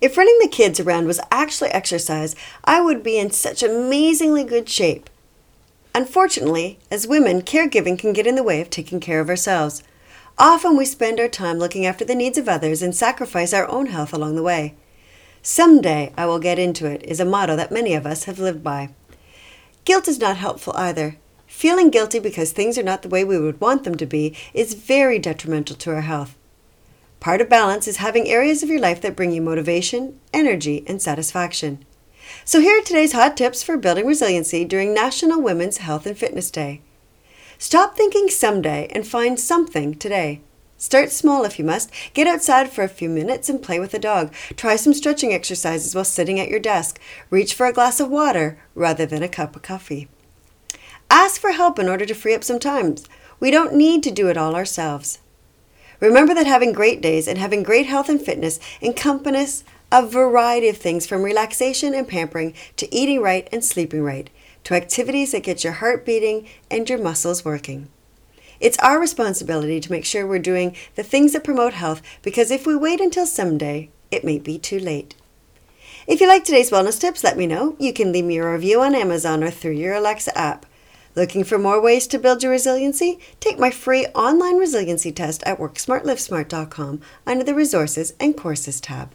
If running the kids around was actually exercise, I would be in such amazingly good shape. Unfortunately, as women, caregiving can get in the way of taking care of ourselves. Often we spend our time looking after the needs of others and sacrifice our own health along the way. Someday I will get into it is a motto that many of us have lived by. Guilt is not helpful either. Feeling guilty because things are not the way we would want them to be is very detrimental to our health. Part of balance is having areas of your life that bring you motivation, energy, and satisfaction. So, here are today's hot tips for building resiliency during National Women's Health and Fitness Day. Stop thinking someday and find something today. Start small if you must. Get outside for a few minutes and play with a dog. Try some stretching exercises while sitting at your desk. Reach for a glass of water rather than a cup of coffee. Ask for help in order to free up some time. We don't need to do it all ourselves. Remember that having great days and having great health and fitness encompass a variety of things from relaxation and pampering to eating right and sleeping right to activities that get your heart beating and your muscles working. It's our responsibility to make sure we're doing the things that promote health because if we wait until someday, it may be too late. If you like today's wellness tips, let me know. You can leave me a review on Amazon or through your Alexa app. Looking for more ways to build your resiliency? Take my free online resiliency test at WorkSmartLivesmart.com under the Resources and Courses tab.